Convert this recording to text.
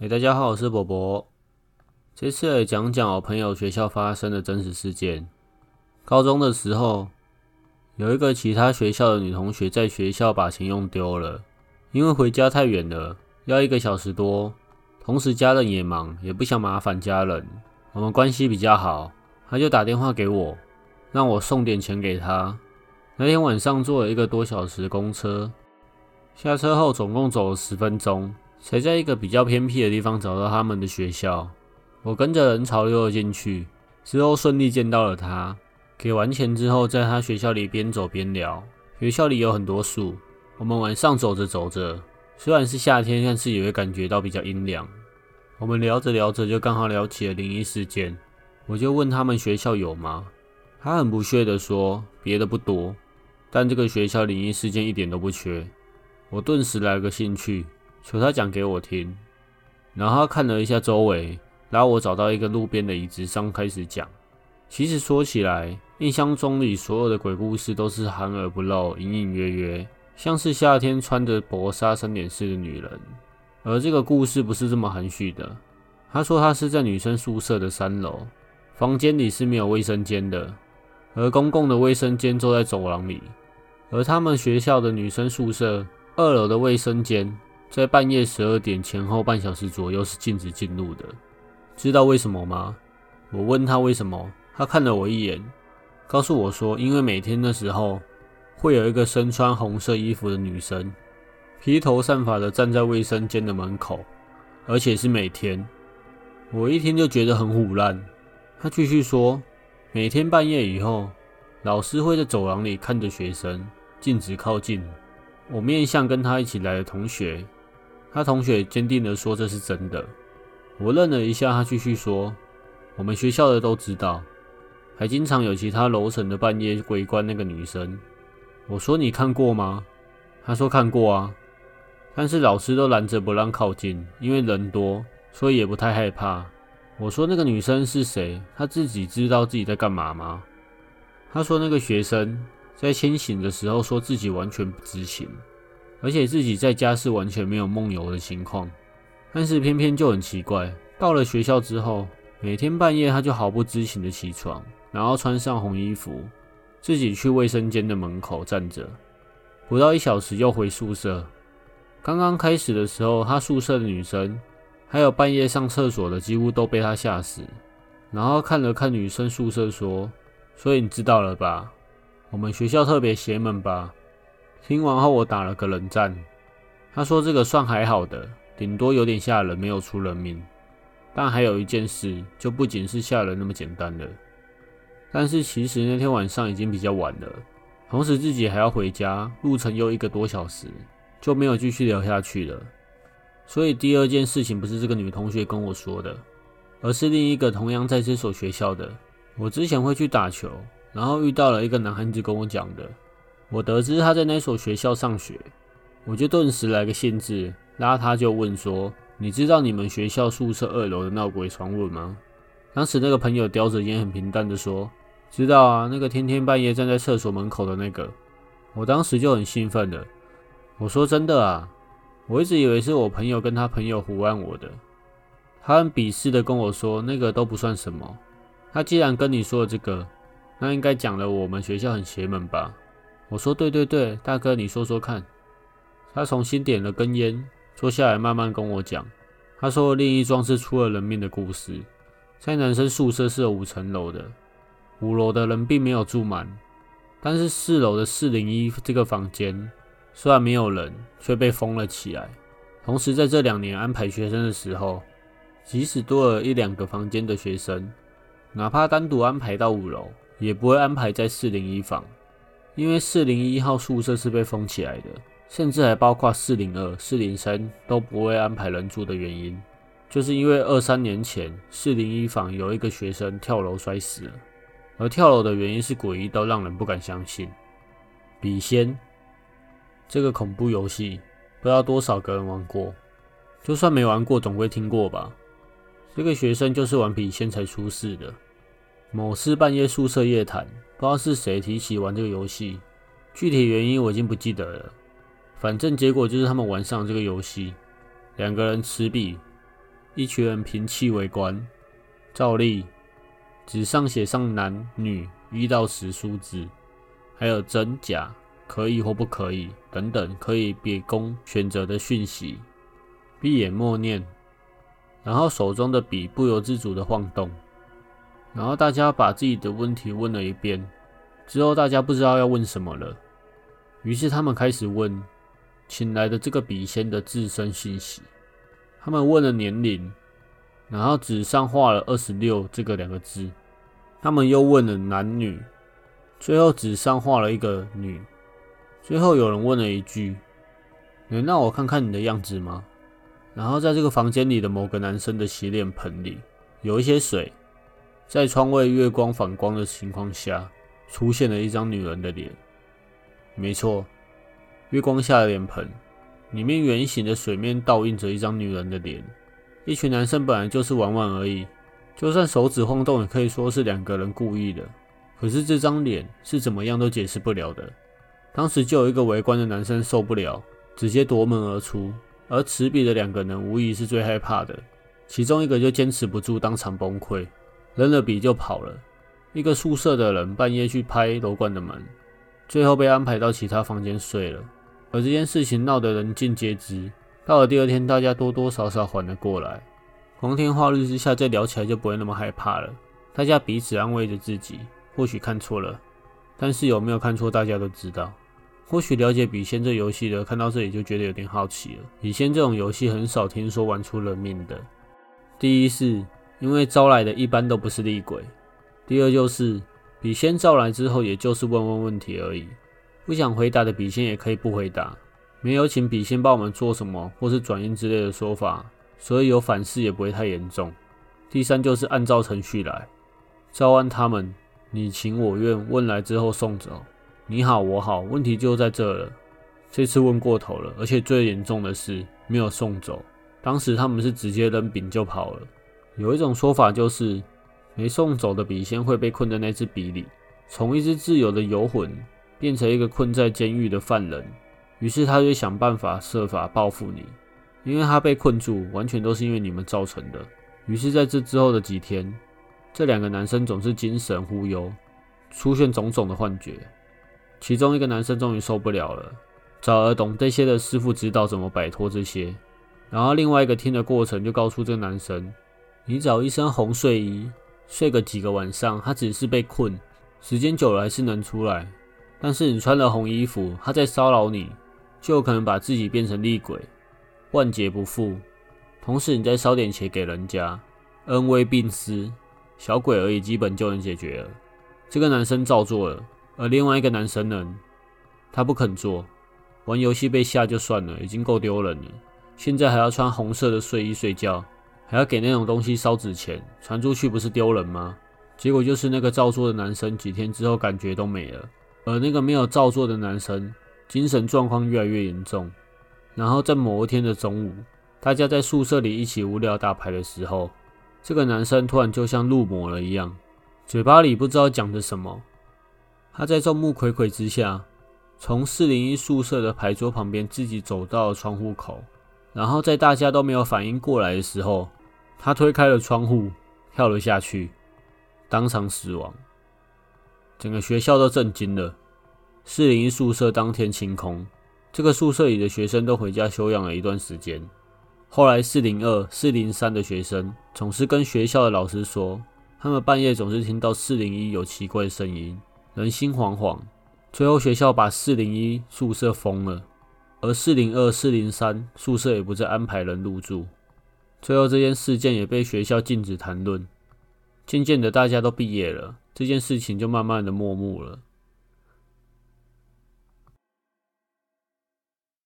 欸，大家好，我是伯伯。这次来讲讲我朋友学校发生的真实事件。高中的时候，有一个其他学校的女同学在学校把钱用丢了，因为回家太远了，要一个小时多，同时家人也忙，也不想麻烦家人。我们关系比较好，她就打电话给我，让我送点钱给她。那天晚上坐了一个多小时公车，下车后总共走了十分钟。才在一个比较偏僻的地方找到他们的学校，我跟着人潮溜了进去，之后顺利见到了他。给完钱之后，在他学校里边走边聊。学校里有很多树，我们晚上走着走着，虽然是夏天，但是也会感觉到比较阴凉。我们聊着聊着，就刚好聊起了灵异事件。我就问他们学校有吗？他很不屑地说，别的不多，但这个学校灵异事件一点都不缺。我顿时来个兴趣。求他讲给我听，然后他看了一下周围，拉我找到一个路边的椅子上开始讲。其实说起来，印象中里所有的鬼故事都是含而不露，隐隐约约，像是夏天穿着薄纱三点式的女人。而这个故事不是这么含蓄的。他说他是在女生宿舍的三楼，房间里是没有卫生间的，而公共的卫生间就在走廊里，而他们学校的女生宿舍二楼的卫生间。在半夜十二点前后半小时左右是禁止进入的，知道为什么吗？我问他为什么，他看了我一眼，告诉我说，因为每天的时候会有一个身穿红色衣服的女生，披头散发的站在卫生间的门口，而且是每天。我一听就觉得很唬烂。他继续说，每天半夜以后，老师会在走廊里看着学生，禁止靠近。我面向跟他一起来的同学。他同学坚定地说：“这是真的。”我愣了一下，他继续说：“我们学校的都知道，还经常有其他楼层的半夜围观那个女生。”我说：“你看过吗？”他说：“看过啊，但是老师都拦着不让靠近，因为人多，所以也不太害怕。”我说：“那个女生是谁？她自己知道自己在干嘛吗？”他说：“那个学生在清醒的时候说自己完全不知情。”而且自己在家是完全没有梦游的情况，但是偏偏就很奇怪，到了学校之后，每天半夜他就毫不知情的起床，然后穿上红衣服，自己去卫生间的门口站着，不到一小时又回宿舍。刚刚开始的时候，他宿舍的女生还有半夜上厕所的，几乎都被他吓死。然后看了看女生宿舍，说：“所以你知道了吧？我们学校特别邪门吧？”听完后，我打了个冷战。他说：“这个算还好的，顶多有点吓人，没有出人命。但还有一件事，就不仅是吓人那么简单了。但是其实那天晚上已经比较晚了，同时自己还要回家，路程又一个多小时，就没有继续聊下去了。所以第二件事情不是这个女同学跟我说的，而是另一个同样在这所学校的。我之前会去打球，然后遇到了一个男孩子跟我讲的。”我得知他在那所学校上学，我就顿时来个兴致，拉他就问说：“你知道你们学校宿舍二楼的闹鬼传闻吗？”当时那个朋友叼着烟，很平淡的说：“知道啊，那个天天半夜站在厕所门口的那个。”我当时就很兴奋了，我说：“真的啊？”我一直以为是我朋友跟他朋友唬烂我的。他很鄙视的跟我说：“那个都不算什么。他既然跟你说了这个，那应该讲了我们学校很邪门吧？”我说对对对，大哥，你说说看。他重新点了根烟，坐下来慢慢跟我讲。他说另一桩是出了人命的故事，在男生宿舍是有五层楼的，五楼的人并没有住满，但是四楼的四零一这个房间虽然没有人，却被封了起来。同时在这两年安排学生的时候，即使多了一两个房间的学生，哪怕单独安排到五楼，也不会安排在四零一房。因为四零一号宿舍是被封起来的，甚至还包括四零二、四零三都不会安排人住的原因，就是因为二三年前四零一房有一个学生跳楼摔死了，而跳楼的原因是诡异到让人不敢相信。笔仙这个恐怖游戏，不知道多少个人玩过，就算没玩过，总会听过吧？这个学生就是玩笔仙才出事的。某次半夜宿舍夜谈，不知道是谁提起玩这个游戏，具体原因我已经不记得了。反正结果就是他们玩上这个游戏，两个人持笔，一群人凭气围观，照例纸上写上男女一到十数字，还有真假、可以或不可以等等可以别供选择的讯息。闭眼默念，然后手中的笔不由自主的晃动，然后大家把自己的问题问了一遍，之后大家不知道要问什么了，于是他们开始问请来的这个笔仙的自身信息。他们问了年龄，然后纸上画了二十六这个两个字。他们又问了男女，最后纸上画了一个女。最后有人问了一句：“能让我看看你的样子吗？”然后在这个房间里的某个男生的洗脸盆里有一些水，在窗外月光反光的情况下，出现了一张女人的脸。没错，月光下的脸盆。里面圆形的水面倒映着一张女人的脸。一群男生本来就是玩玩而已，就算手指晃动，也可以说是两个人故意的。可是这张脸是怎么样都解释不了的。当时就有一个围观的男生受不了，直接夺门而出。而持笔的两个人无疑是最害怕的，其中一个就坚持不住，当场崩溃，扔了笔就跑了。一个宿舍的人半夜去拍楼管的门，最后被安排到其他房间睡了。而这件事情闹得人尽皆知，到了第二天，大家多多少少缓了过来。光天化日之下再聊起来就不会那么害怕了。大家彼此安慰着自己，或许看错了，但是有没有看错，大家都知道。或许了解笔仙这游戏的，看到这里就觉得有点好奇了。笔仙这种游戏很少听说玩出人命的。第一是因为招来的一般都不是厉鬼，第二就是笔仙招来之后，也就是问问问题而已。不想回答的笔仙也可以不回答，没有请笔仙帮我们做什么或是转运之类的说法，所以有反噬也不会太严重。第三就是按照程序来，招安他们，你情我愿，问来之后送走。你好我好，问题就在这了。这次问过头了，而且最严重的是没有送走，当时他们是直接扔饼就跑了。有一种说法就是，没送走的笔仙会被困在那支笔里，从一只自由的游魂。变成一个困在监狱的犯人，于是他就想办法设法报复你，因为他被困住，完全都是因为你们造成的。于是，在这之后的几天，这两个男生总是精神忽悠，出现种种的幻觉。其中一个男生终于受不了了，找了懂这些的师傅指导怎么摆脱这些。然后另外一个听的过程就告诉这个男生：“你找一身红睡衣，睡个几个晚上，他只是被困，时间久了还是能出来。”但是你穿了红衣服，他在骚扰你，就有可能把自己变成厉鬼，万劫不复。同时，你再烧点钱给人家，恩威并施，小鬼而已，基本就能解决了。这个男生照做了，而另外一个男生呢，他不肯做。玩游戏被吓就算了，已经够丢人了，现在还要穿红色的睡衣睡觉，还要给那种东西烧纸钱，传出去不是丢人吗？结果就是那个照做的男生几天之后感觉都没了。而那个没有照做的男生，精神状况越来越严重。然后在某一天的中午，大家在宿舍里一起无聊打牌的时候，这个男生突然就像入魔了一样，嘴巴里不知道讲着什么。他在众目睽睽之下，从四零一宿舍的牌桌旁边自己走到了窗户口，然后在大家都没有反应过来的时候，他推开了窗户，跳了下去，当场死亡。整个学校都震惊了。四零一宿舍当天清空，这个宿舍里的学生都回家休养了一段时间。后来四零二、四零三的学生总是跟学校的老师说，他们半夜总是听到四零一有奇怪的声音，人心惶惶。最后学校把四零一宿舍封了，而四零二、四零三宿舍也不再安排人入住。最后这件事件也被学校禁止谈论。渐渐的，大家都毕业了。这件事情就慢慢的落幕了。